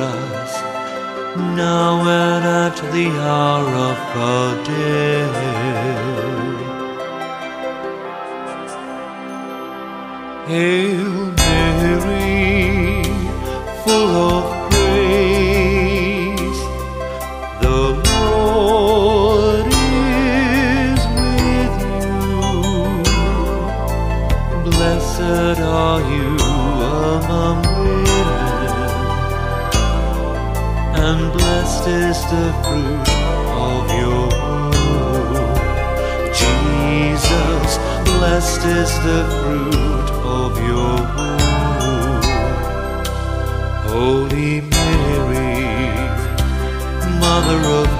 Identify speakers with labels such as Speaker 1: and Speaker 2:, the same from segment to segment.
Speaker 1: us, now and at the hour of our death. Hail Mary, full of blessed is the fruit of your womb. Jesus, blessed is the fruit of your womb. Holy Mary, Mother of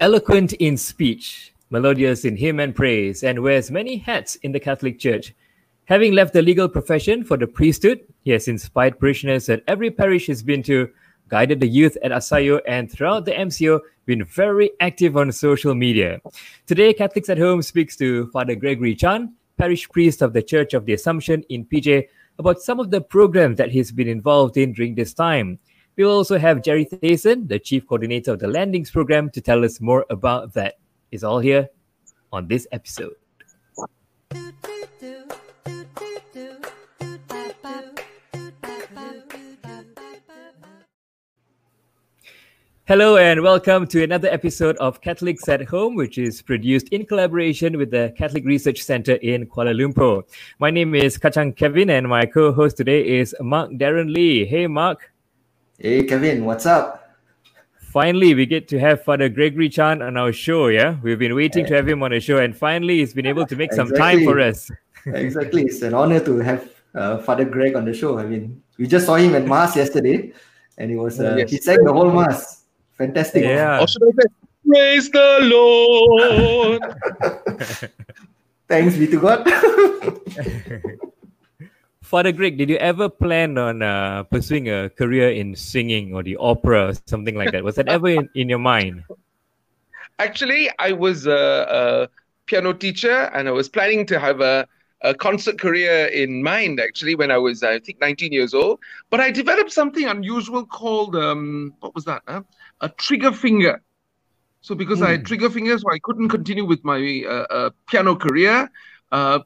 Speaker 2: Eloquent in speech, melodious in hymn and praise, and wears many hats in the Catholic Church. Having left the legal profession for the priesthood, he has inspired parishioners at every parish he's been to, guided the youth at Asayo, and throughout the MCO, been very active on social media. Today, Catholics at Home speaks to Father Gregory Chan, parish priest of the Church of the Assumption in PJ, about some of the programs that he's been involved in during this time. We'll also have Jerry Thayson, the chief coordinator of the Landings program, to tell us more about that. It's all here on this episode. Hello and welcome to another episode of Catholics at Home, which is produced in collaboration with the Catholic Research Center in Kuala Lumpur. My name is Kachang Kevin, and my co-host today is Mark Darren Lee. Hey, Mark.
Speaker 3: Hey Kevin, what's up?
Speaker 2: finally we get to have Father Gregory Chan on our show. Yeah, we've been waiting to have him on the show, and finally he's been able to make some time for us.
Speaker 3: exactly, it's an honor to have uh, Father Greg on the show. I mean, we just saw him at mass yesterday, and he was uh, yes. he sang the whole mass. Fantastic.
Speaker 2: Yeah.
Speaker 4: Praise the Lord.
Speaker 3: Thanks be to God.
Speaker 2: Father Greg, did you ever plan on uh, pursuing a career in singing or the opera or something like that? Was that ever in, in your mind?
Speaker 4: Actually, I was a, a, piano teacher and I was planning to have a, a concert career in mind, actually, when I was, I think, 19 years old. But I developed something unusual called, um, what was that? Huh? A trigger finger. So because mm. I had hmm. trigger fingers, so I couldn't continue with my uh, uh, piano career. Uh,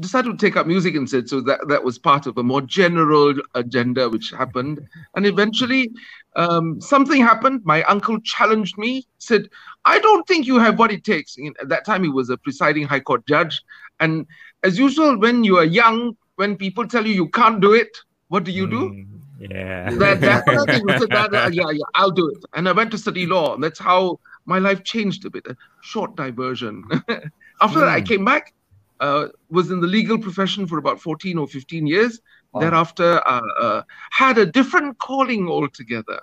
Speaker 4: decided to take up music instead. So that, that was part of a more general agenda which happened. And eventually, um, something happened. My uncle challenged me, said, I don't think you have what it takes. At that time, he was a presiding high court judge. And as usual, when you are young, when people tell you you can't do it, what do you do? Mm,
Speaker 2: yeah.
Speaker 4: That, that, that, that, yeah, yeah, I'll do it. And I went to study law. And that's how my life changed a bit. A short diversion. After mm. that, I mm. came back uh, was in the legal profession for about 14 or 15 years. Wow. Thereafter, uh, uh, had a different calling altogether.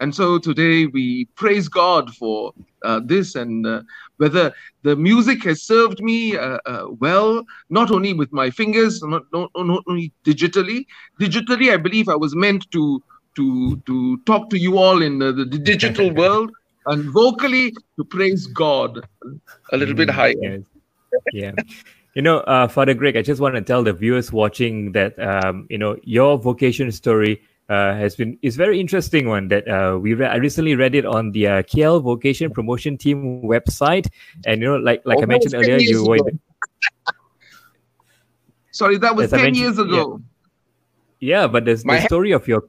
Speaker 4: And so today we praise God for uh, this and uh, whether the music has served me uh, well, not only with my fingers, not, not, not only digitally. Digitally, I believe I was meant to to to talk to you all in the, the digital world, and vocally to praise God a little mm, bit higher.
Speaker 2: Yes. Yeah. You know, uh, Father Greg, I just want to tell the viewers watching that um, you know your vocation story uh, has been is very interesting one that uh, we re- I recently read it on the uh, KL Vocation Promotion Team website, and you know, like like I mentioned earlier, you were.
Speaker 4: Sorry, that was ten years ago.
Speaker 2: Yeah, yeah but the, the story of your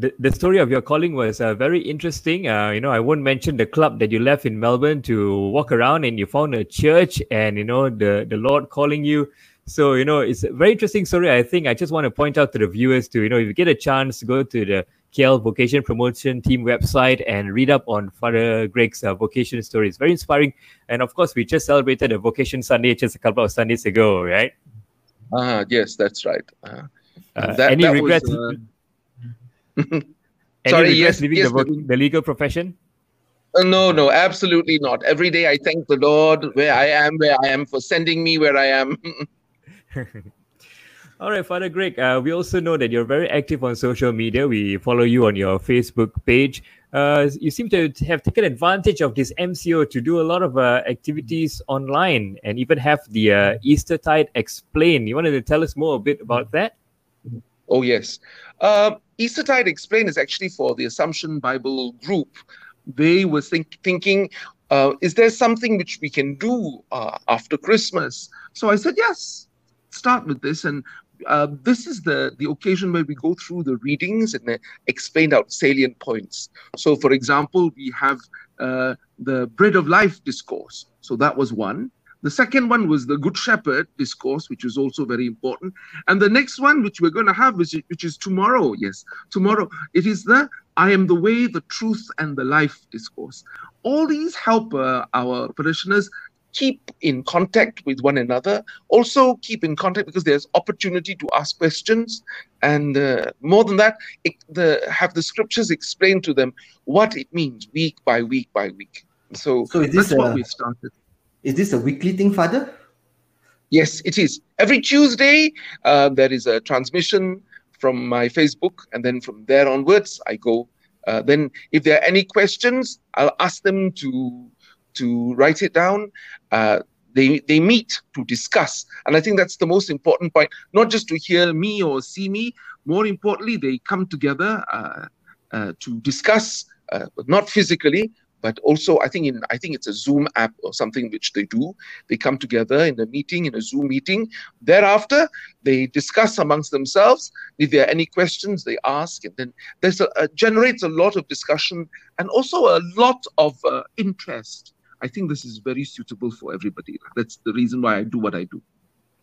Speaker 2: the, the story of your calling was uh, very interesting. Uh, you know, I won't mention the club that you left in Melbourne to walk around and you found a church and, you know, the, the Lord calling you. So, you know, it's a very interesting story. I think I just want to point out to the viewers to, you know, if you get a chance go to the KL Vocation Promotion Team website and read up on Father Greg's uh, vocation story. It's very inspiring. And of course, we just celebrated a Vocation Sunday just a couple of Sundays ago, right?
Speaker 4: Ah, uh, yes, that's right. Uh,
Speaker 2: that, any that regrets? Was, uh, Sorry, yes, leaving yes, the, the legal profession?
Speaker 4: Uh, no, no, absolutely not. Every day I thank the Lord where I am, where I am, for sending me where I am.
Speaker 2: All right, Father Greg. Uh, we also know that you're very active on social media. We follow you on your Facebook page. Uh, you seem to have taken advantage of this MCO to do a lot of uh, activities online and even have the uh, Eastertide explained. You wanted to tell us more a bit about that?
Speaker 4: Oh, yes. Uh, Eastertide Explain is actually for the Assumption Bible group. They were think, thinking, uh, is there something which we can do uh, after Christmas? So I said, yes, start with this. And uh, this is the, the occasion where we go through the readings and explain out salient points. So, for example, we have uh, the Bread of Life discourse. So that was one. The second one was the Good Shepherd discourse, which is also very important. And the next one, which we're going to have, which, which is tomorrow, yes, tomorrow, it is the I am the way, the truth, and the life discourse. All these help uh, our parishioners keep in contact with one another also keep in contact because there's opportunity to ask questions and uh, more than that it, the, have the scriptures explain to them what it means week by week by week so, so that's what we started
Speaker 3: is this a weekly thing, Father?
Speaker 4: Yes, it is. Every Tuesday, uh, there is a transmission from my Facebook, and then from there onwards, I go. Uh, then, if there are any questions, I'll ask them to to write it down. Uh, they they meet to discuss, and I think that's the most important point. Not just to hear me or see me. More importantly, they come together uh, uh, to discuss, uh, not physically, but also I think in I think it's a Zoom app or something which they do. They come together in a meeting, in a Zoom meeting. Thereafter, they discuss amongst themselves. If there are any questions, they ask, and then there's a, a generates a lot of discussion and also a lot of uh, interest. I think this is very suitable for everybody. That's the reason why I do what I do.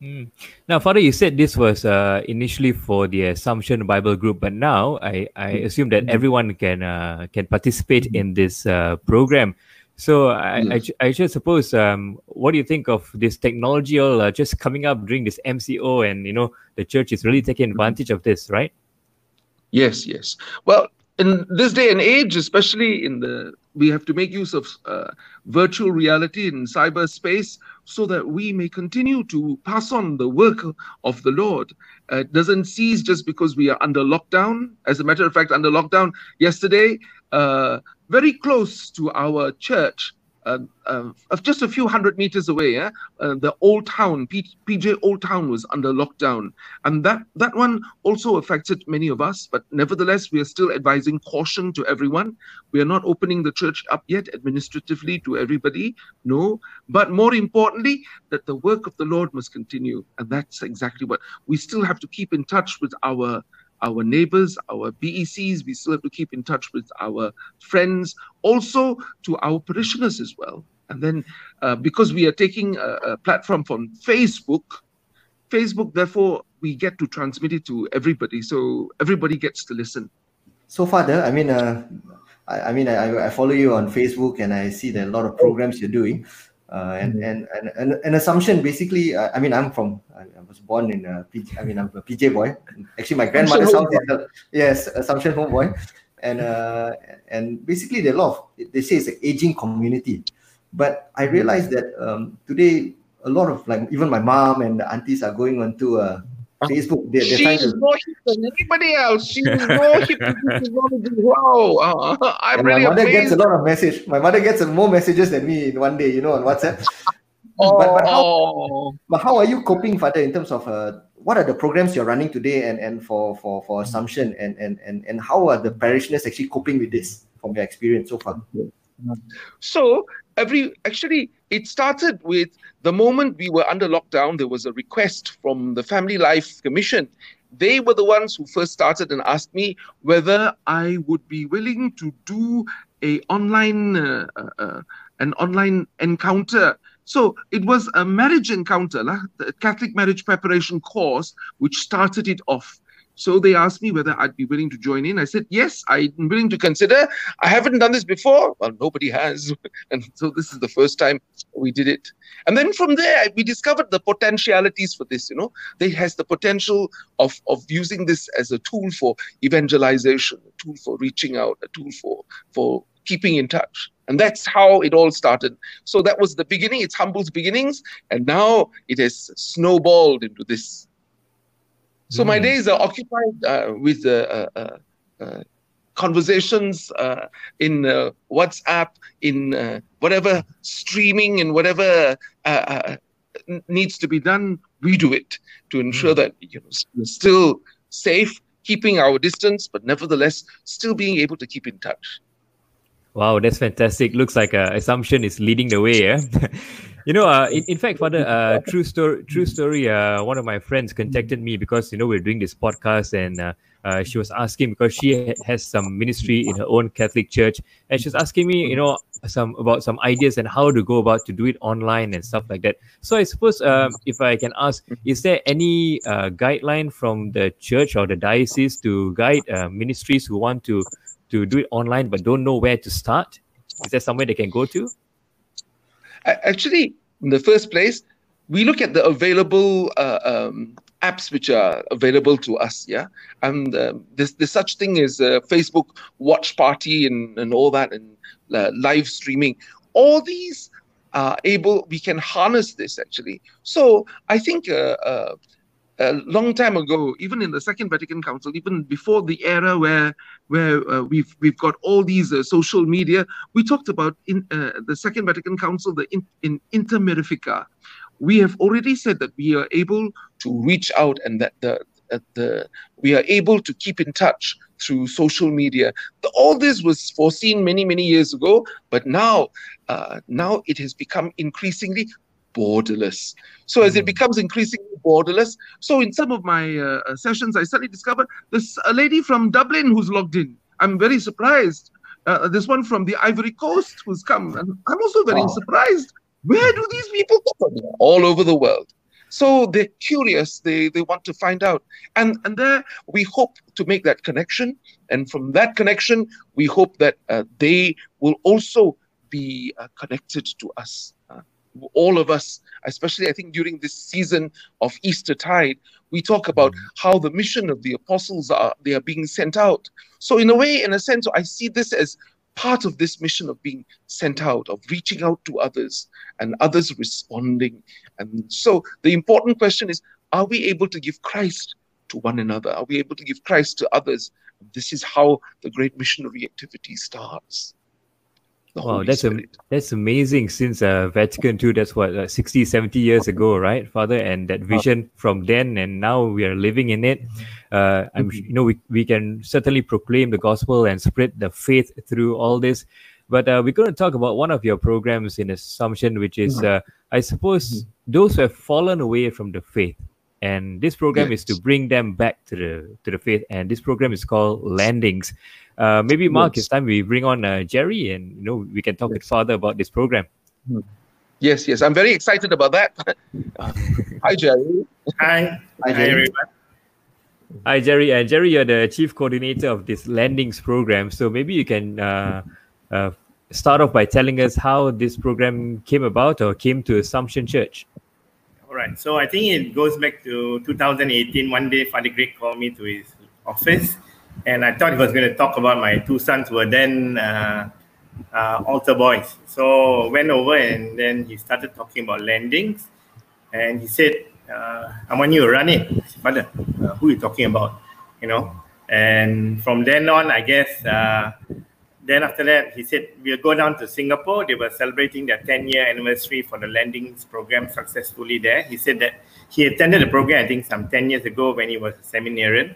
Speaker 2: Mm. Now, Father, you said this was uh, initially for the Assumption Bible Group, but now I, I assume that everyone can uh, can participate in this uh, program. So I, yes. I, I, just suppose, um, what do you think of this technology all uh, just coming up during this MCO, and you know the church is really taking advantage of this, right?
Speaker 4: Yes, yes. Well, in this day and age, especially in the, we have to make use of uh, virtual reality in cyberspace so that we may continue to pass on the work of the Lord. Uh, it doesn't cease just because we are under lockdown. As a matter of fact, under lockdown yesterday, uh, very close to our church, uh, uh, just a few hundred meters away, yeah, uh, the old town, P- PJ Old Town, was under lockdown, and that that one also affected many of us. But nevertheless, we are still advising caution to everyone. We are not opening the church up yet administratively to everybody, no. But more importantly, that the work of the Lord must continue, and that's exactly what we still have to keep in touch with our our neighbors, our BECs. We still have to keep in touch with our friends, also to our parishioners as well. And then, uh, because we are taking a, a, platform from Facebook, Facebook, therefore, we get to transmit it to everybody. So everybody gets to listen.
Speaker 3: So, Father, I mean, uh, I, I, mean, I, I follow you on Facebook and I see that a lot of programs you're doing. Uh, and, mm-hmm. and, and, and an assumption basically uh, i mean i'm from i, was born in a PJ, i mean i'm a pj boy. Actually my grandmother's house is a, yes assumption homeboy. And uh, and basically there are a lot of they say it's an aging community. But i realized that um, today a lot of like even my mom and the aunties are going on to uh, Facebook. They're, they're
Speaker 4: She's more hip than anybody else. She's more hip than Wow, uh, I'm really
Speaker 3: my mother
Speaker 4: amazed.
Speaker 3: gets a lot of message. My mother gets more messages than me in one day. You know, on WhatsApp.
Speaker 4: oh.
Speaker 3: but, but, how, but how are you coping, Father, in terms of uh, what are the programs you're running today and, and for, for, for Assumption and, and, and, and how are the parishioners actually coping with this from your experience so far?
Speaker 4: So every actually it started with the moment we were under lockdown, there was a request from the Family Life Commission. They were the ones who first started and asked me whether I would be willing to do a online uh, uh, uh an online encounter. So it was a marriage encounter, the Catholic marriage preparation course, which started it off. So they asked me whether I'd be willing to join in. I said, yes, I'm willing to consider. I haven't done this before. Well, nobody has. and so this is the first time we did it. And then from there, we discovered the potentialities for this. You know, they has the potential of, of using this as a tool for evangelization, a tool for reaching out, a tool for, for keeping in touch. And that's how it all started. So that was the beginning. It's Humble's beginnings. And now it has snowballed into this so mm. my days are occupied uh, with uh, uh, uh conversations uh, in uh, WhatsApp, in whatever streaming and whatever needs to be done. We do it to ensure mm. that you know we're still safe, keeping our distance, but nevertheless still being able to keep in touch.
Speaker 2: Wow, that's fantastic. Looks like uh, Assumption is leading the way. Yeah? you know, uh, in, in fact, Father, uh, true story. True story. Uh, one of my friends contacted me because you know we're doing this podcast, and uh, uh, she was asking because she has some ministry in her own Catholic church, and she's asking me, you know, some about some ideas and how to go about to do it online and stuff like that. So I suppose, um, if I can ask, is there any uh, guideline from the church or the diocese to guide uh, ministries who want to to do it online but don't know where to start? Is there somewhere they can go to?
Speaker 4: Actually, in the first place, we look at the available uh, um, apps which are available to us. Yeah, and uh, there's, there's such thing as uh, Facebook Watch Party and, and all that, and uh, live streaming. All these are able. We can harness this actually. So I think uh, uh, a long time ago, even in the Second Vatican Council, even before the era where where uh, we've we've got all these uh, social media, we talked about in uh, the Second Vatican Council, the in, in Inter Mirifica. We have already said that we are able to reach out and that the the we are able to keep in touch through social media. All this was foreseen many many years ago, but now uh, now it has become increasingly borderless. So as it hmm. becomes increasingly borderless, so in some of my uh, uh, sessions, I suddenly discover this a lady from Dublin who's logged in. I'm very surprised. Uh, there's one from the Ivory Coast who's come, and I'm also very wow. surprised. Where do these people come from? All over the world. So they're curious, they, they want to find out. And, and there we hope to make that connection. And from that connection, we hope that uh, they will also be uh, connected to us. All of us, especially I think during this season of Easter tide, we talk about
Speaker 2: Mm-hmm.
Speaker 4: how the mission of the apostles are they are being sent out. So in a way, in a sense, I see this as part of this mission of being sent out, of reaching out to others and others responding. And so the important question is, are we able to give Christ to one another? Are we able to give Christ to others? This is how the great missionary activity starts. The
Speaker 2: Wow,
Speaker 4: Holy
Speaker 2: that's
Speaker 4: Spirit.
Speaker 2: that's amazing. Since uh, Vatican II, that's what uh, 60, 70 years ago, right, Father? And that vision from then and now we are living in it. Uh, I'm, you know, we, we can certainly proclaim the gospel and spread the faith through all this. But uh, we're going to talk about one of your programs in Assumption, which is, uh, I suppose, those who have fallen away from the faith. And this program is to bring them back to the to the faith. And this program is called Landings. Uh, maybe Mark,
Speaker 4: Yes.
Speaker 2: it's time we bring on uh, Jerry, and you know we can talk with further about this program.
Speaker 4: Yes, yes, I'm very excited about that. Uh, hi, Jerry.
Speaker 5: Hi.
Speaker 3: Hi,
Speaker 5: Hi,
Speaker 3: Jerry.
Speaker 5: everyone.
Speaker 2: Hi, Jerry. And Jerry, you're the chief coordinator of this Landings program. So maybe you can uh, uh, start off by telling us how this program came about or came to Assumption Church.
Speaker 5: All right. So I think it goes back to 2018. One day, Father Greg called me to his office, and I thought he was going to talk about my two sons were then uh, uh, altar boys. So went over, and then he started talking about landings, and he said, uh, "I want you to run it." Father, uh, who are you talking about? You know. And from then on, I guess. Uh, then after that, he said, we'll go down to Singapore. They were celebrating their 10 year anniversary for the landings program successfully there. He said that he attended the program, I think, some 10 years ago when he was a seminarian.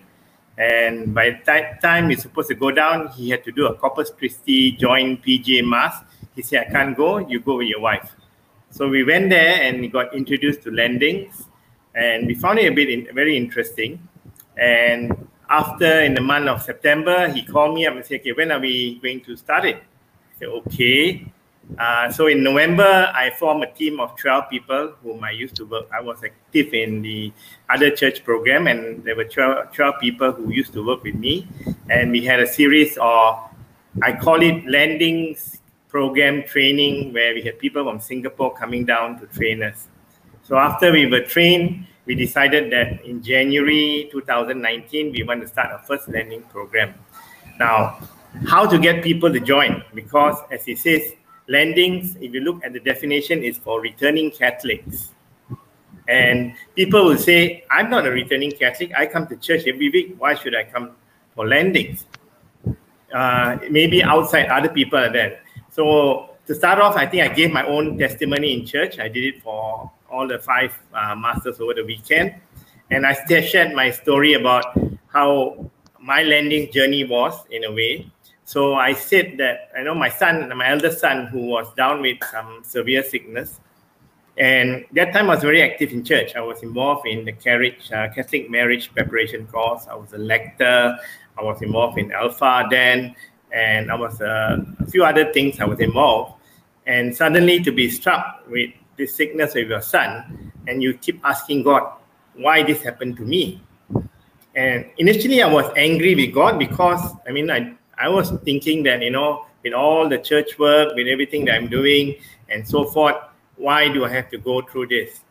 Speaker 5: And by the time he's supposed to go down, he had to do a Corpus Christi joint PJ Mass. He said, I can't go, you go with your wife. So we went there and we got introduced to landings. And we found it a bit in, very interesting. And after in the month of September, he called me up and said, okay, when are we going to start it? I said, okay. Uh, so in November, I formed a team of 12 people whom I used to work. I was active in the other church program, and there were 12, 12 people who used to work with me. And we had a series of, I call it landings program training, where we had people from Singapore coming down to train us. So after we were trained, we decided that in January 2019, we want to start our first landing program. Now, how to get people to join? Because as he says, landings, if you look at the definition, is for returning Catholics. And people will say, I'm not a returning Catholic. I come to church every week. Why should I come for landings? Uh, maybe outside other people are there. So to start off, I think I gave my own testimony in church. I did it for all the five uh, masters over the weekend. And I shared my story about how my landing journey was in a way. So I said that I know my son, my eldest son, who was down with some severe sickness, and that time I was very active in church. I was involved in the carriage, uh, Catholic marriage preparation course. I was a lector. I was involved in Alpha then, and I was uh, a few other things I was involved. And suddenly to be struck with this sickness of your son, and you keep asking God, why this happened to me? And initially, I was angry with God because I mean, I I was thinking that you know, with all the church work, with everything that I'm doing, and so forth, why do I have to go through this?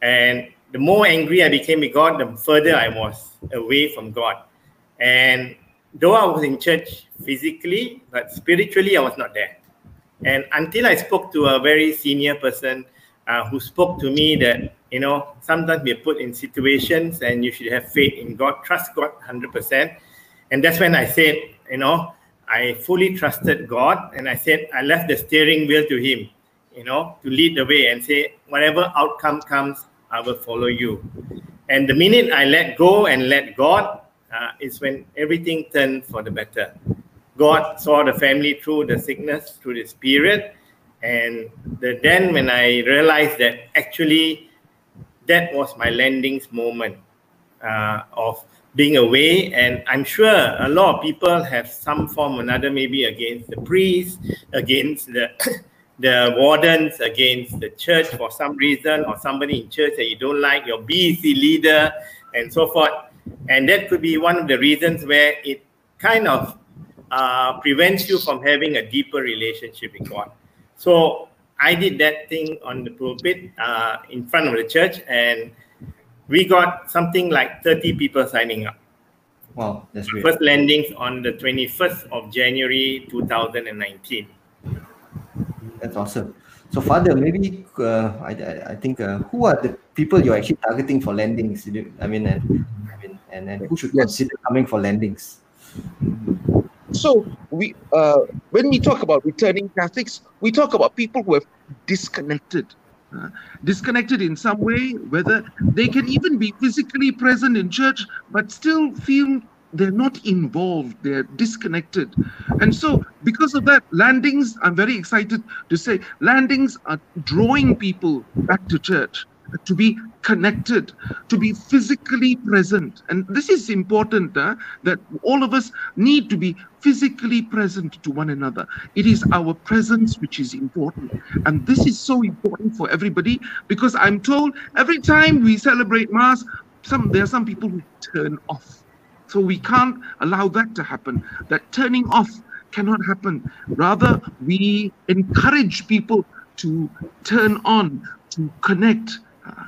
Speaker 5: And the more angry I became with God, the further I was away from God. And though I was in church physically, but spiritually, I was not there. And until I spoke to a very senior person uh, who spoke to me that, you know, sometimes we're put in situations and you should have faith in God, trust God 100%. And that's when I said, you know, I fully trusted God and I said, I left the steering wheel to Him, you know, to lead the way and say, whatever outcome comes, I will follow you. And the minute I let go and let God, uh, is when everything turned for the better. God saw the family through the sickness, through this period. And the, then when I realized that actually that was my landings moment uh, of being away. And I'm sure a lot of people have some form or another, maybe against the priest, against the the wardens against the church for some reason or somebody in church that you don't like, your BEC leader, and so forth. And that could be one of the reasons where it kind of uh, prevents you from having a deeper relationship with God. So I did that thing on the pulpit uh, in front of the church, and we got something like 30 people signing up.
Speaker 3: Wow, that's great.
Speaker 5: First landings on the 21st of January 2019.
Speaker 3: That's awesome. So, Father, maybe uh, I, I think uh, who are the people you're actually targeting for landings? I mean, and, I mean, and, and who should
Speaker 4: Yes.
Speaker 3: consider coming for landings?
Speaker 4: So we, uh, when we talk about returning Catholics, we talk about people who have disconnected, uh, disconnected in some way. Whether they can even be physically present in church, but still feel they're not involved. They're disconnected, and so because of that, landings. I'm very excited to say landings are drawing people back to church to be connected, to be physically present. And this is important uh, that all of us need to be physically present to one another. It is our presence which is important. And this is so important for everybody because I'm told every time we celebrate Mass, some there are some people who turn off. So we can't allow that to happen. That turning off cannot happen. Rather, we encourage people to turn on, to connect,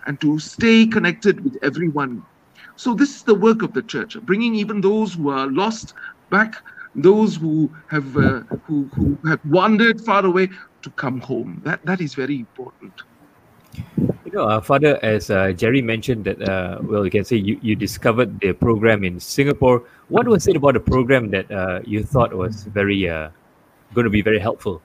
Speaker 4: and to stay connected with everyone. So this is the work of the church, bringing even those who are lost back, those who have uh, who, who have wandered far away to come home. That that is very important.
Speaker 2: You know, uh, Father, as uh, Jerry mentioned that, uh, well, you can say you, you discovered the program in Singapore. What was it about the program that uh, you thought was very uh, going to be very helpful?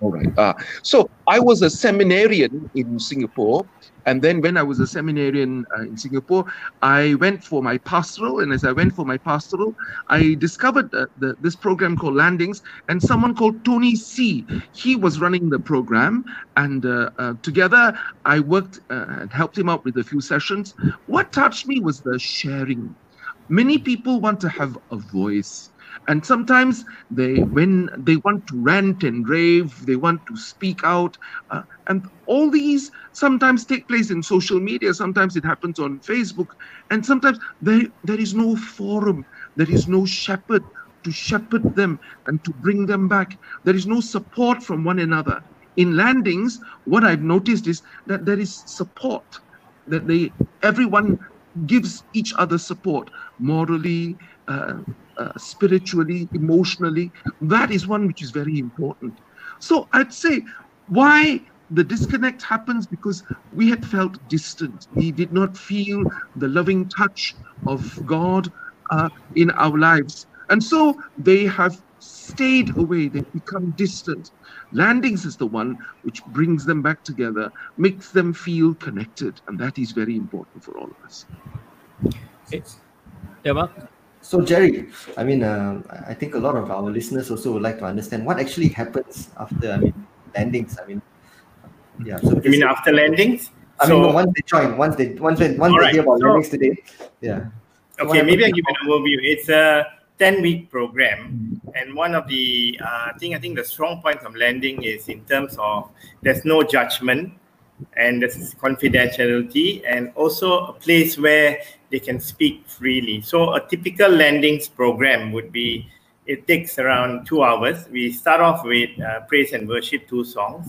Speaker 4: All right. Uh, so I was a seminarian in Singapore. And then when I was a seminarian uh, in Singapore, I went for my pastoral. And as I went for my pastoral, I discovered uh, the, this program called Landings. And someone called Tony C. He was running the program. And uh, uh, together I worked uh, and helped him out with a few sessions. What touched me was the sharing. Many people want to have a voice and sometimes they when they want to rant and rave they want to speak out uh, and all these sometimes take place in social media sometimes it happens on facebook and sometimes there there is no forum there is no shepherd to shepherd them and to bring them back. There is no support from one another. In landings what i've noticed is that there is support that they everyone gives each other support morally uh, uh, spiritually, emotionally. That is one which is very important. So I'd say why the disconnect happens because we had felt distant. We did not feel the loving touch of God uh, in our lives. And so they have stayed away, they've become distant. Landings is the one which brings them back together, makes them feel connected. And that is very important for all of us.
Speaker 2: Mark?
Speaker 3: So, Jerry, I mean, um, I think a lot of our listeners also would like to understand what actually happens after, I mean, landings. I mean, yeah. So,
Speaker 5: You mean after landings?
Speaker 3: I
Speaker 5: So-
Speaker 3: mean, once they join, once they once they once they
Speaker 5: right,
Speaker 3: hear about
Speaker 5: so-
Speaker 3: landings today, yeah. So
Speaker 5: Okay, maybe I give an overview. It's a 10 week program. And one of the uh, thing I think the strong points of landing is in terms of there's no judgment and there's confidentiality and also a place where they can speak freely. So a typical landings program would be it takes around two hours. We start off with uh, praise and worship, two songs,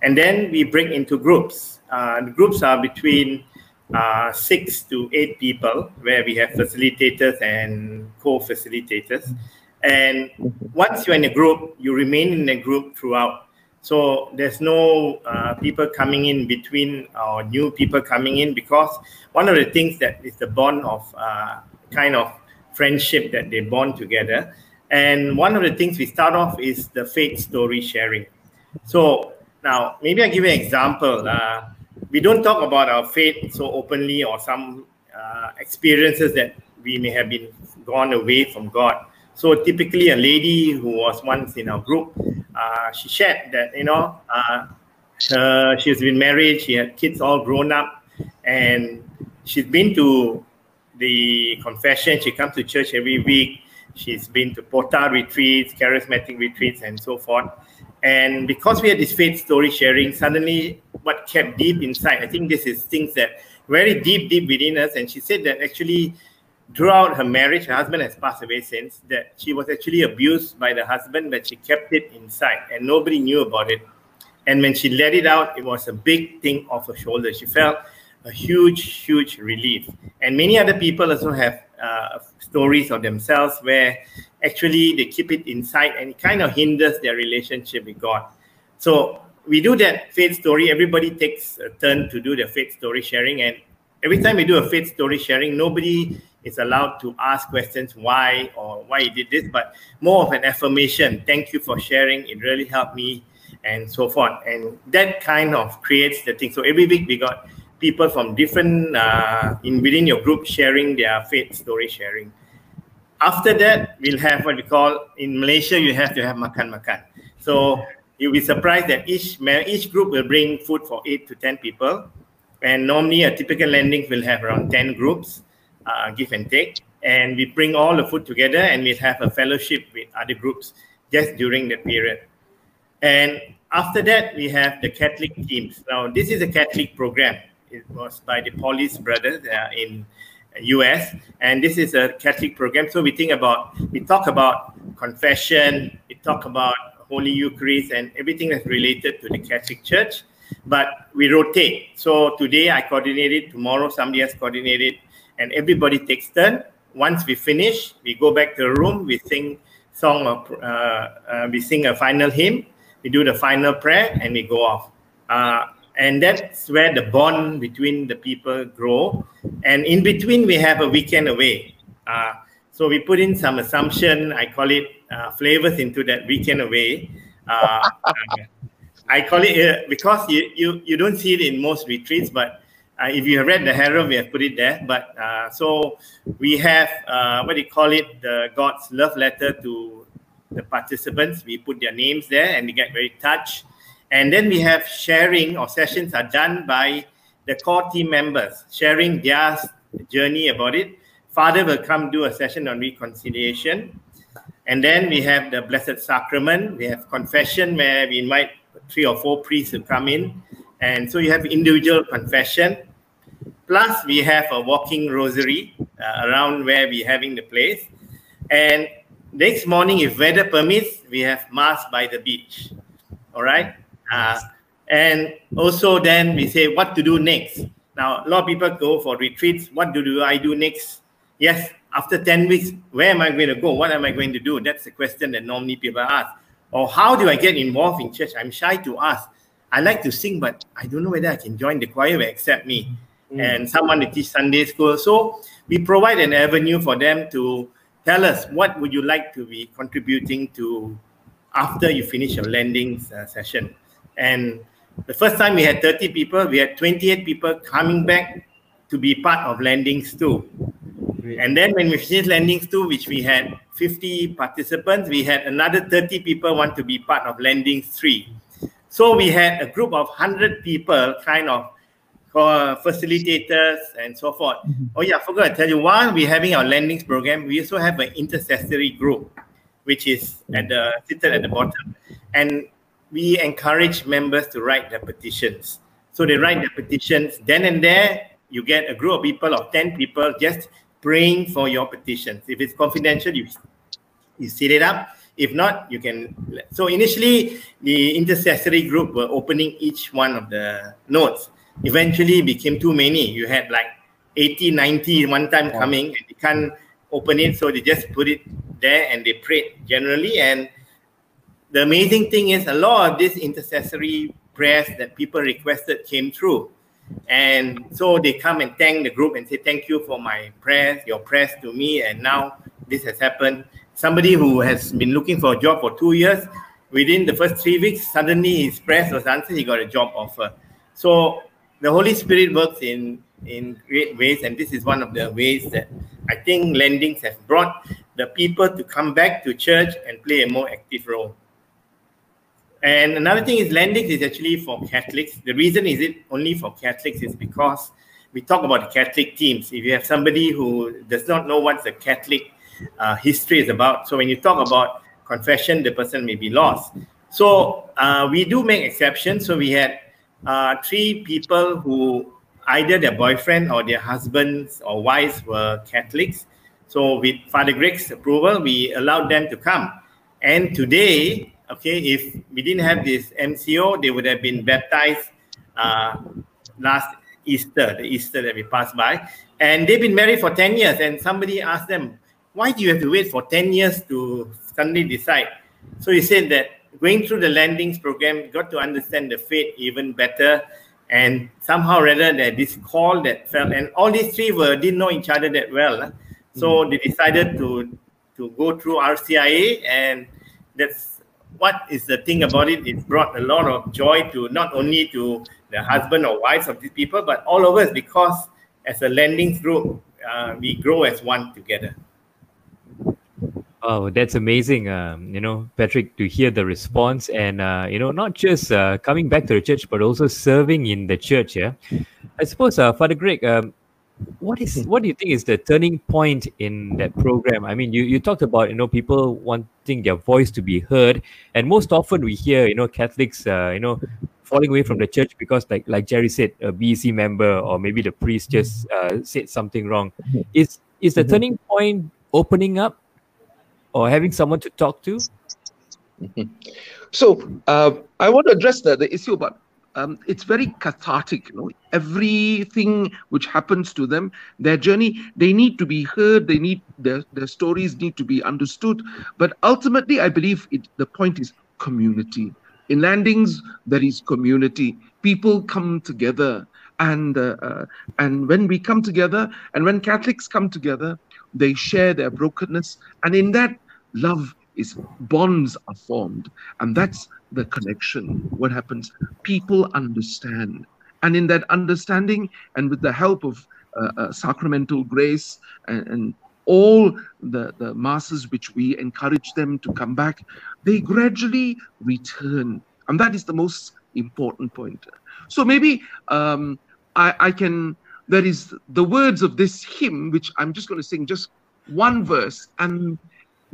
Speaker 5: and then we break into groups. Uh, the groups are between uh, six to eight people, where we have facilitators and co-facilitators. And once you're in a group, you remain in a group throughout. So there's no uh, people coming in between or new people coming in because one of the things that is the bond of uh, kind of friendship that they bond together. And one of the things we start off is the faith story sharing. So now maybe I give you an example. Uh, we don't talk about our faith so openly or some uh, experiences that we may have been gone away from God. So typically, a lady who was once in our group, uh, she shared that you know uh, her, she's been married, she had kids all grown up, and she's been to the confession. She comes to church every week. She's been to Potta retreats, charismatic retreats, and so forth. And because we had this faith story sharing, suddenly what kept deep inside, I think this is things that very deep, deep within us. And she said that actually throughout her marriage, her husband has passed away since, that she was actually abused by the husband, but she kept it inside and nobody knew about it. And when she let it out, it was a big thing off her shoulder. She felt a huge, huge relief. And many other people also have uh, stories of themselves where actually they keep it inside and it kind of hinders their relationship with God. So we do that faith story. Everybody takes a turn to do the faith story sharing. And every time we do a faith story sharing, nobody is allowed to ask questions why or why you did this, but more of an affirmation. Thank you for sharing. It really helped me and so forth. And that kind of creates the thing. So every week we got people from different uh, in within your group sharing their faith story sharing. After that, we'll have what we call in Malaysia. You have to have makan makan. So you'll be surprised that each each group will bring food for eight to ten people, and normally a typical landing will have around ten groups, uh, give and take. And we bring all the food together, and we have a fellowship with other groups just during that period. And after that, we have the Catholic teams. Now, this is a Catholic program. It was by the Paulist brothers uh, in US, and this is a Catholic program. So we think about, we talk about confession, we talk about Holy Eucharist, and everything that's related to the Catholic Church. But we rotate. So today I coordinated, tomorrow somebody else coordinated, and everybody takes turn. Once we finish, we go back to the room, we sing song of, uh, uh, we sing a final hymn, we do the final prayer, and we go off. Uh, and that's where the bond between the people grow. And in between, we have a weekend away. Uh, so we put in some assumption. I call it uh, flavors into that weekend away. Uh, I call it uh, because you, you you don't see it in most retreats, but uh, if you have read the Herald, we have put it there. But uh, so we have what do you call it? The God's love letter to the participants. We put their names there, and they get very touched and then we have sharing or sessions are done by the core team members, sharing their journey about it. Father will come do a session on reconciliation. And then we have the Blessed Sacrament. We have confession where we invite three or four priests to come in. And so you have individual confession. Plus, we have a walking rosary uh, around where we're having the place. And next morning, if weather permits, we have Mass by the beach. All right. Uh, and also then we say what to do next. Now, a lot of people go for retreats. What do, do I do next? Yes, after 10 weeks, where am I going to go? What am I going to do? That's the question that normally people ask. Or how do I get involved in church? I'm shy to ask. I like to sing, but I don't know whether I can join the choir will accept me. Mm. And someone to teach Sunday school. So we provide an avenue for them to tell us what would you like to be contributing to after you finish your landing uh, session. And the first time we had 30 people, we had 28 people coming back to be part of landings too. And then when we finished landings two, which we had 50 participants, we had another 30 people want to be part of landings three. So we had a group of 100 people kind of uh, facilitators and so forth. Mm-hmm. Oh yeah, I forgot to tell you, One, we're having our landings program, we also have an intercessory group, which is at the seated at the bottom. And we encourage members to write their petitions. So they write their petitions. Then and there, you get a group of people of 10 people just praying for your petitions. If it's confidential, you, you set it up. If not, you can. So initially, the intercessory group were opening each one of the notes. Eventually, became too many. You had like 80, 90 one time wow. coming, and you can't open it. So they just put it there and they prayed generally. And the amazing thing is a lot of these intercessory prayers that people requested came through. And so they come and thank the group and say, Thank you for my prayers, your prayers to me. And now this has happened. Somebody who has been looking for a job for two years, within the first three weeks, suddenly his prayers was answered, he got a job offer. So the Holy Spirit works in, in great ways, and this is one of the ways that I think Landings has brought the people to come back to church and play a more active role. And another thing is Landings is actually for Catholics. The reason is it only for Catholics is because we talk about Catholic teams. If you have somebody who does not know what's a Catholic uh, history is about, so when you talk about confession, the person may be lost. So uh, we do make exceptions. So we had uh, three people who either their boyfriend or their husbands or wives were Catholics. So with Father Greg's approval, we allowed them to come. And today, okay, if we didn't have this MCO, they would have been baptized uh, last Easter, the Easter that we passed by. And they've been married for 10 years. And somebody asked them, why do you have to wait for 10 years to suddenly decide? So he said that going through the landings program, got to understand the faith even better. And somehow rather that this call that felt, and all these three were didn't know each other that well. So mm. they decided to to go through RCIA, and that's what is the thing about it. It brought a lot of joy to not only to the husband or wives of these people, but all of us because as a landings group, uh, we grow as one together.
Speaker 2: Oh, that's amazing. Um, you know, Patrick, to hear the response and, uh, you know, not just uh, coming back to the church, but also serving in the church. Yeah. I suppose, uh, Father Greg, um, what is what do you think is the turning point in that program? I mean, you, you talked about you know people wanting their voice to be heard, and most often we hear you know Catholics uh, you know falling away from the church because like like Jerry said, a BEC member or maybe the priest just uh, said something wrong. Is is the mm-hmm. turning point opening up or having someone to talk to?
Speaker 4: So uh, I want to address the, the issue about um, it's very cathartic. You know, everything which happens to them, their journey, they need to be heard. They need their their stories need to be understood. But ultimately, I believe it. The point is community. In landings, there is community. People come together, and uh, uh, and when we come together, and when Catholics come together, they share their brokenness, and in that love is bonds are formed and that's the connection. What happens? People understand. And in that understanding and with the help of uh, uh, sacramental grace and, and all the, the masses which we encourage them to come back they gradually return. And that is the most important point. So maybe um, I, I can there is the words of this hymn which i'm just going to sing just one verse and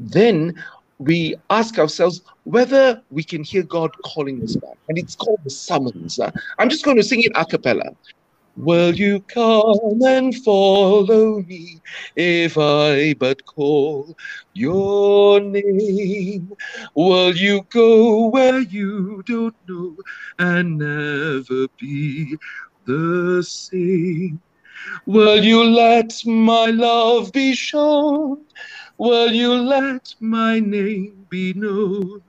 Speaker 4: then we ask ourselves whether we can hear God calling us back. And it's called the summons. Uh, I'm just going to sing it a cappella. Will you come and follow me if I but call your name? Will you go where you don't know and never be the same? Will you let my love be shown Will you let my name be known?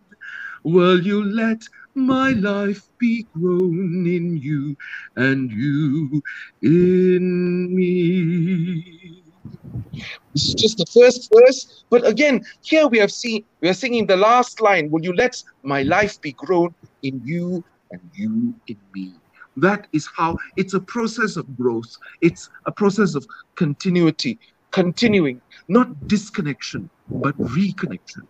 Speaker 4: Will you let my life be grown in you and you in me? This is just the first verse, but again, here we have seen we are singing the last line. Will you let my life be grown in you and you in me? That is how it's a process of growth. It's a process of continuity, continuing not disconnection, but reconnection.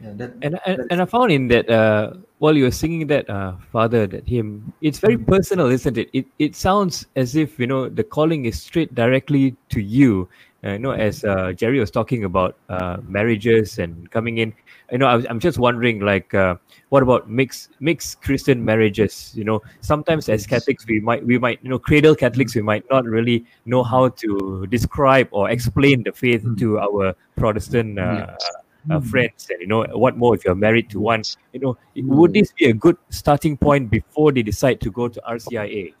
Speaker 2: Yeah, that, and, and and I found in that uh, while you were singing that uh, Father that hymn, it's very personal, isn't it? It it sounds as if you know the calling is straight directly to you. Uh, you know, as uh, Jerry was talking about uh, marriages and coming in, you know, I was, I'm just wondering, like, uh, what about mixed mixed Christian marriages? You know, sometimes as Catholics, we might we might you know cradle Catholics, we might not really know how to describe or explain the faith mm. to our Protestant. Uh, uh, mm. friends and you know what more if you're married to one you know would mm. this be a good starting point before they decide to go to rcia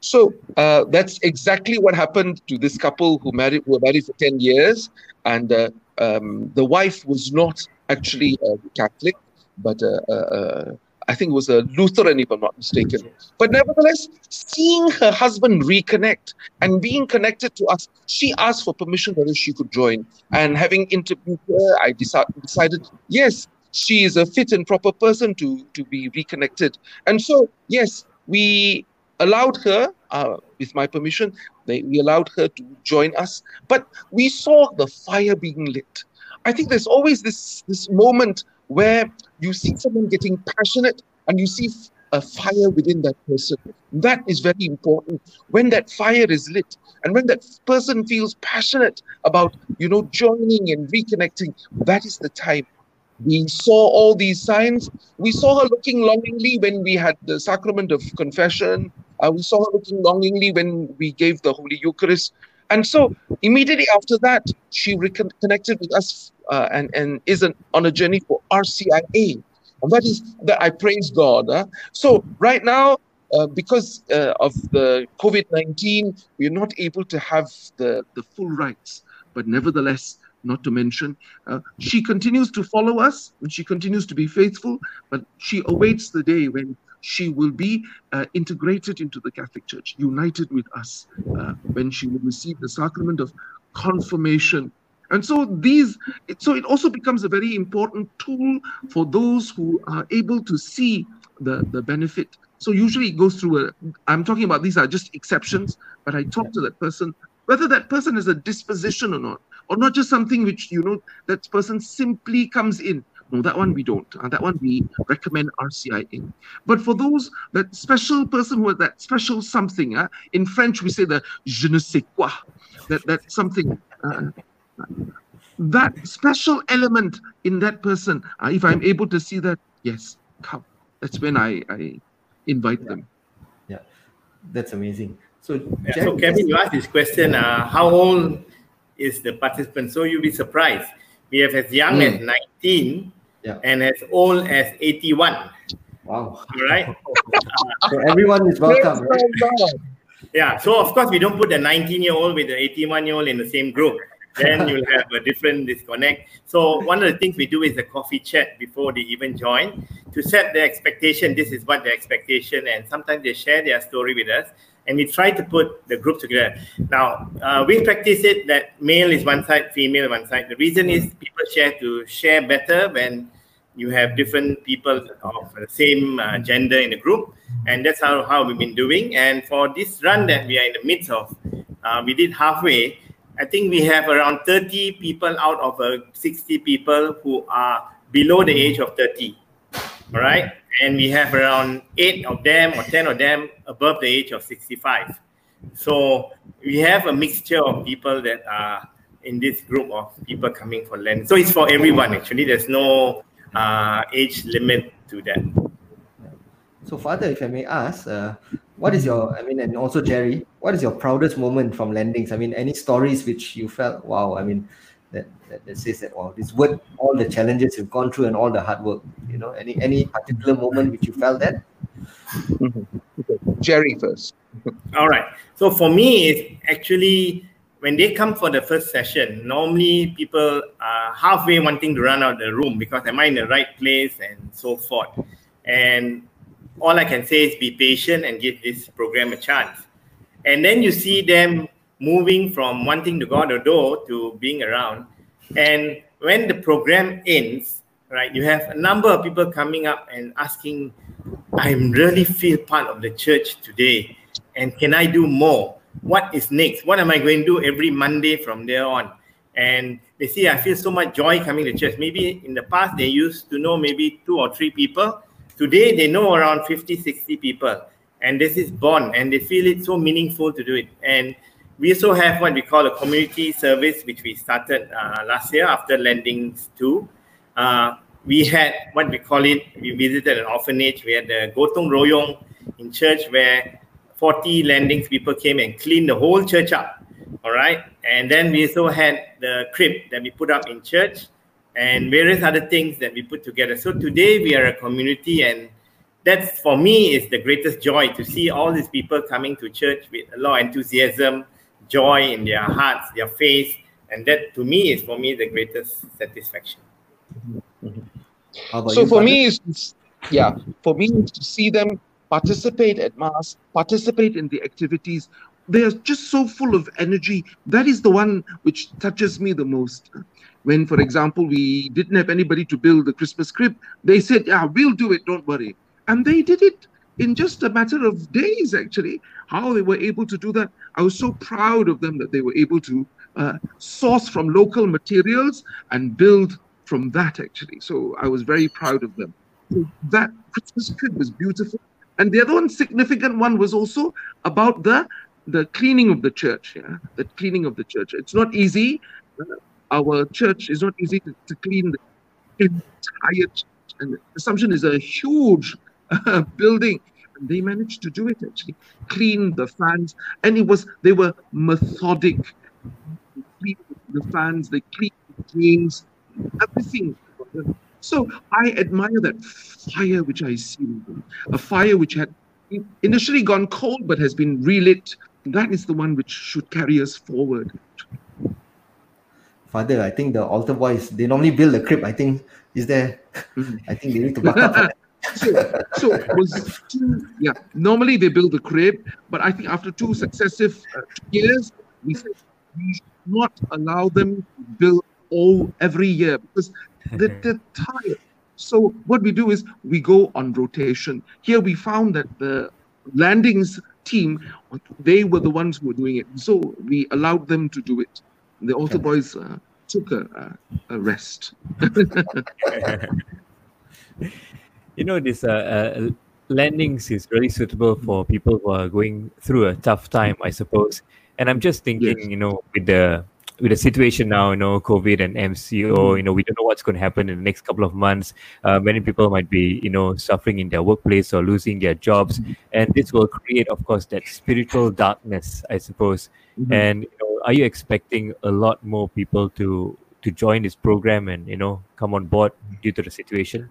Speaker 4: so uh, that's exactly what happened to this couple who married who were married for 10 years and uh, um, the wife was not actually a catholic but uh, uh, uh, I think it was a Lutheran, if I'm not mistaken. But nevertheless, seeing her husband reconnect and being connected to us, she asked for permission whether she could join. And having interviewed her, I decided, yes, she is a fit and proper person to, to be reconnected. And so, yes, we allowed her, uh, with my permission, they, we allowed her to join us. But we saw the fire being lit. I think there's always this, this moment where you see someone getting passionate and you see a fire within that person. That is very important. When that fire is lit and when that person feels passionate about, you know, joining and reconnecting, that is the time We saw all these signs. We saw her looking longingly when we had the sacrament of confession. Uh, we saw her looking longingly when we gave the Holy Eucharist. And so immediately after that, she reconnected with us uh, and, and is an, on a journey for RCIA. And that is that I praise God. Huh? So right now, uh, because uh, of the COVID 19, we're not able to have the, the full rites. But nevertheless, not to mention, uh, she continues to follow us and she continues to be faithful, but she awaits the day when she will be uh, integrated into the Catholic Church, united with us, uh, when she will receive the sacrament of confirmation. And so these, so it also becomes a very important tool for those who are able to see the, the benefit. So usually it goes through a, I'm talking about these are just exceptions, but I talk to that person, whether that person has a disposition or not, or not just something which you know that person simply comes in no that one we don't uh, that one we recommend rci in but for those that special person who has that special something uh, in french we say the je ne sais quoi that that something uh, that special element in that person uh, if i'm able to see that yes come that's when i i invite
Speaker 3: yeah.
Speaker 4: them
Speaker 3: yeah that's amazing so,
Speaker 5: yeah, so Kevin, you asked this question: uh, How old is the participant. So you'll be surprised. We have as young mm. as 19
Speaker 3: yeah.
Speaker 5: and as old as 81.
Speaker 3: Wow.
Speaker 5: All right.
Speaker 3: so everyone is welcome. Right?
Speaker 5: Yeah. So of course we don't put the 19 year old with the 81 year old in the same group. Then you'll have a different disconnect. So one of the things we do is a coffee chat before they even join to set the expectation. This is what the expectation, and sometimes they share their story with us and we try to put the group together. Now, uh, we practice it that male is one side, female one side. The reason is people share to share better when you have different people of the same uh, gender in the group, and that's how, how we've been doing. And for this run that we are in the midst of, uh, we did halfway. I think we have around 30 people out of uh, 60 people who are below the age of 30. All right and we have around eight of them or 10 of them above the age of 65. So we have a mixture of people that are in this group of people coming for land. So it's for everyone, actually. There's no uh, age limit to that.
Speaker 3: So, Father, if I may ask, uh, what is your, I mean, and also Jerry, what is your proudest moment from landings? I mean, any stories which you felt, wow, I mean, that, that, that says that wow, it's worth all the challenges you've gone through and all the hard work. You know, any any particular moment which you felt that?
Speaker 4: Jerry first.
Speaker 5: all right. So for me, it's actually when they come for the first session, normally people are halfway wanting to run out of the room because am I in the right place and so forth. And all I can say is be patient and give this program a chance. And then you see them moving from wanting to go out the door to being around. And when the program ends, right, you have a number of people coming up and asking, I really feel part of the church today. And can I do more? What is next? What am I going to do every Monday from there on? And they say, I feel so much joy coming to church. Maybe in the past, they used to know maybe two or three people. Today, they know around 50, 60 people. And this is born, and they feel it so meaningful to do it. And we also have what we call a community service, which we started uh, last year after landings two. Uh, we had what we call it, we visited an orphanage. We had the Gotong Royong in church where 40 landings people came and cleaned the whole church up. All right. And then we also had the crib that we put up in church and various other things that we put together. So today we are a community and that's for me is the greatest joy to see all these people coming to church with a lot of enthusiasm joy in their hearts, their face, and that to me is for me the greatest satisfaction.
Speaker 4: So you, for me, it's, yeah, for me to see them participate at mass, participate in the activities. They are just so full of energy. That is the one which touches me the most. When, for example, we didn't have anybody to build the Christmas crib, they said, "Yeah, we'll do it. Don't worry," and they did it in just a matter of days, actually, how they were able to do that. I was so proud of them that they were able to uh, source from local materials and build from that, actually. So I was very proud of them. So that Christmas crib was beautiful. And the other one, significant one, was also about the the cleaning of the church. Yeah, the cleaning of the church. It's not easy. Uh, our church is not easy to, to clean. The, entire church. and Assumption is a huge uh, building. And they managed to do it actually, clean the fans, and it was they were methodic. They the fans, they cleaned the drains, everything. So I admire that fire which I see, a fire which had initially gone cold but has been relit. That is the one which should carry us forward.
Speaker 3: Father, I think the altar boys, they normally build a crib. I think, is there, mm. I think they need to back up
Speaker 4: so, so was two, yeah. Normally they build a crib, but I think after two successive uh, years, we said we should not allow them to build all every year because they're, they're tired. So what we do is we go on rotation. Here we found that the landings team, they were the ones who were doing it. So we allowed them to do it. The altar boys uh, took a, a, a rest.
Speaker 2: you know, this uh, uh, landings is really suitable for people who are going through a tough time, I suppose. And I'm just thinking, yes. you know, with the with the situation now, you know, COVID and MCO, you know, we don't know what's going to happen in the next couple of months. Uh, many people might be, you know, suffering in their workplace or losing their jobs, mm-hmm. and this will create, of course, that spiritual darkness, I suppose. Mm-hmm. And you know, are you expecting a lot more people to to join this program and you know come on board due to the situation?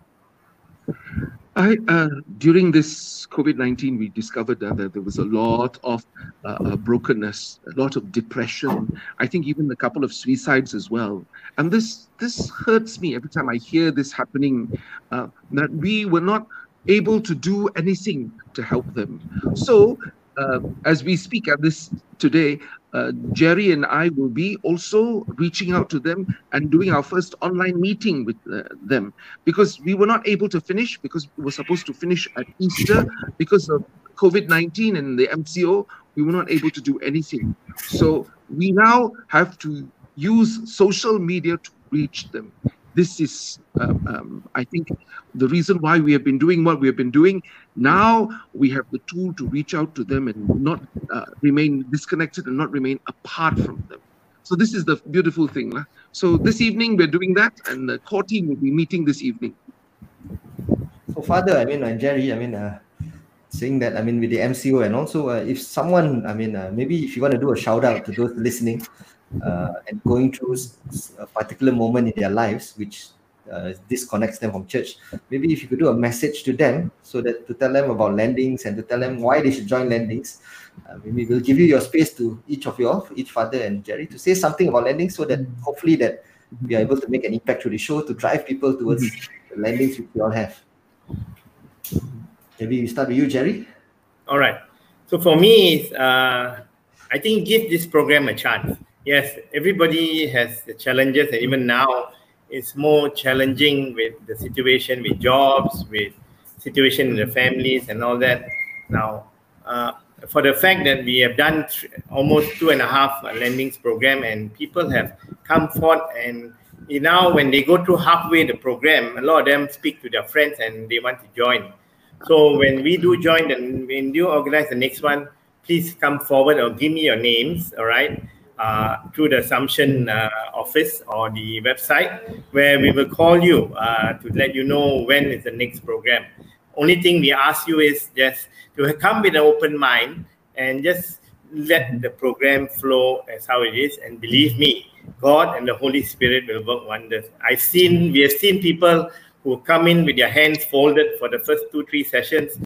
Speaker 4: I, uh, during this COVID 19, we discovered that, that, there was a lot of uh, uh, brokenness, a lot of depression, I think even a couple of suicides as well. And this, this hurts me every time I hear this happening, uh, that we were not able to do anything to help them. So, uh, as we speak at this today, uh, Jerry and I will be also reaching out to them and doing our first online meeting with uh, them because we were not able to finish because we were supposed to finish at Easter because of COVID 19 and the MCO. We were not able to do anything. So we now have to use social media to reach them this is, um, um, I think, the reason why we have been doing what we have been doing. Now we have the tool to reach out to them and not uh, remain disconnected and not remain apart from them. So this is the beautiful thing. Huh? So this evening we're doing that, and the core team will be meeting this evening.
Speaker 3: So, Father, I mean, and Jerry, I mean, uh, saying that, I mean, with the MCO, and also uh, if someone, I mean, uh, maybe if you want to do a shout out to those listening, uh, and going through a particular moment in their lives which uh, disconnects them from church maybe if you could do a message to them so that to tell them about landings and to tell them why they should join landings uh, maybe we'll give you your space to each of you each father and jerry to say something about landings so that hopefully that we are able to make an impact through the show to drive people towards the landings which we all have. Maybe we start with you jerry.
Speaker 5: All right. So for me uh, i think give this program a chance yes, everybody has the challenges, and even now, it's more challenging with the situation with jobs, with situation in the families, and all that. Now, uh, for the fact that we have done th- almost two and a half landings program, and people have come forth, and you now when they go through halfway the program, a lot of them speak to their friends and they want to join. So when we do join, and when you organize the next one, please come forward or give me your names. All right uh, through the Assumption uh, office or the website, where we will call you uh, to let you know when is the next program. Only thing we ask you is just to come with an open mind and just let the program flow as how it is. And believe me, God and the Holy Spirit will work wonders. I've seen, we have seen people who come in with their hands folded for the first two, three sessions